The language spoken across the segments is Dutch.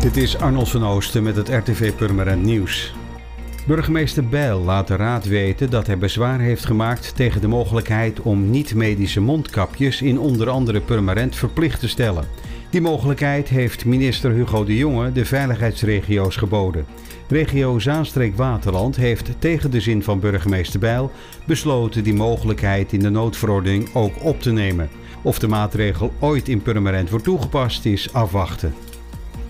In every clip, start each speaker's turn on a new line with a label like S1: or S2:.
S1: Dit is Arnold van Oosten met het RTV Purmerend Nieuws. Burgemeester Bijl laat de raad weten dat hij bezwaar heeft gemaakt tegen de mogelijkheid om niet-medische mondkapjes in onder andere Purmerend verplicht te stellen. Die mogelijkheid heeft minister Hugo de Jonge de veiligheidsregio's geboden. Regio Zaanstreek-Waterland heeft tegen de zin van burgemeester Bijl besloten die mogelijkheid in de noodverordening ook op te nemen. Of de maatregel ooit in Purmerend wordt toegepast is afwachten.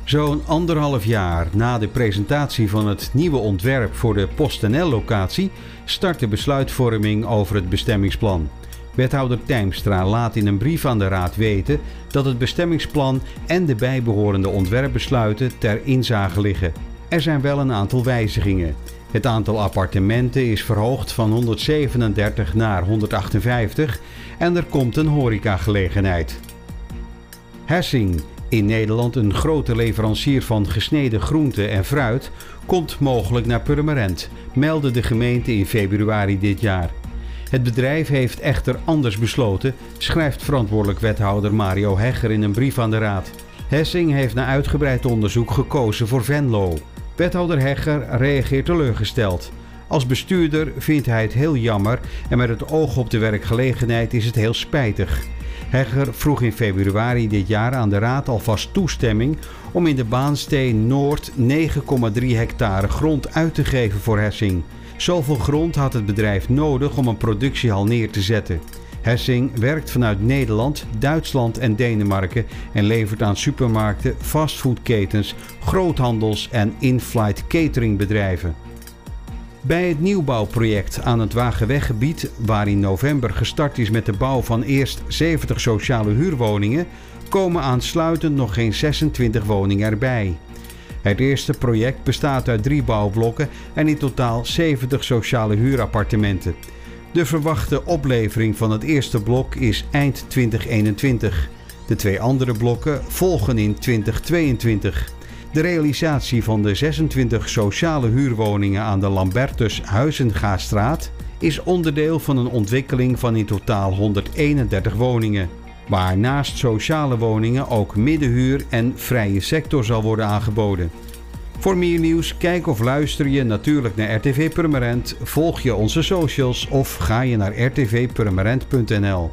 S1: Zo'n anderhalf jaar na de presentatie van het nieuwe ontwerp voor de PostNL-locatie start de besluitvorming over het bestemmingsplan. Wethouder Tijmstra laat in een brief aan de Raad weten dat het bestemmingsplan en de bijbehorende ontwerpbesluiten ter inzage liggen. Er zijn wel een aantal wijzigingen. Het aantal appartementen is verhoogd van 137 naar 158 en er komt een horecagelegenheid. Hessing, in Nederland een grote leverancier van gesneden groenten en fruit, komt mogelijk naar Purmerend, meldde de gemeente in februari dit jaar. Het bedrijf heeft echter anders besloten, schrijft verantwoordelijk wethouder Mario Hegger in een brief aan de raad. Hessing heeft na uitgebreid onderzoek gekozen voor Venlo. Wethouder Hegger reageert teleurgesteld. Als bestuurder vindt hij het heel jammer en met het oog op de werkgelegenheid is het heel spijtig. Hegger vroeg in februari dit jaar aan de Raad alvast toestemming om in de Baansteen Noord 9,3 hectare grond uit te geven voor Hessing. Zoveel grond had het bedrijf nodig om een productiehal neer te zetten. Hessing werkt vanuit Nederland, Duitsland en Denemarken en levert aan supermarkten, fastfoodketens, groothandels en in-flight cateringbedrijven. Bij het nieuwbouwproject aan het Wagenweggebied, waar in november gestart is met de bouw van eerst 70 sociale huurwoningen, komen aansluitend nog geen 26 woningen erbij. Het eerste project bestaat uit drie bouwblokken en in totaal 70 sociale huurappartementen. De verwachte oplevering van het eerste blok is eind 2021. De twee andere blokken volgen in 2022. De realisatie van de 26 sociale huurwoningen aan de Lambertus Huizengastraat is onderdeel van een ontwikkeling van in totaal 131 woningen. Waar naast sociale woningen ook middenhuur en vrije sector zal worden aangeboden. Voor meer nieuws, kijk of luister je natuurlijk naar RTV Purmerend, volg je onze socials of ga je naar rtvpurmerend.nl.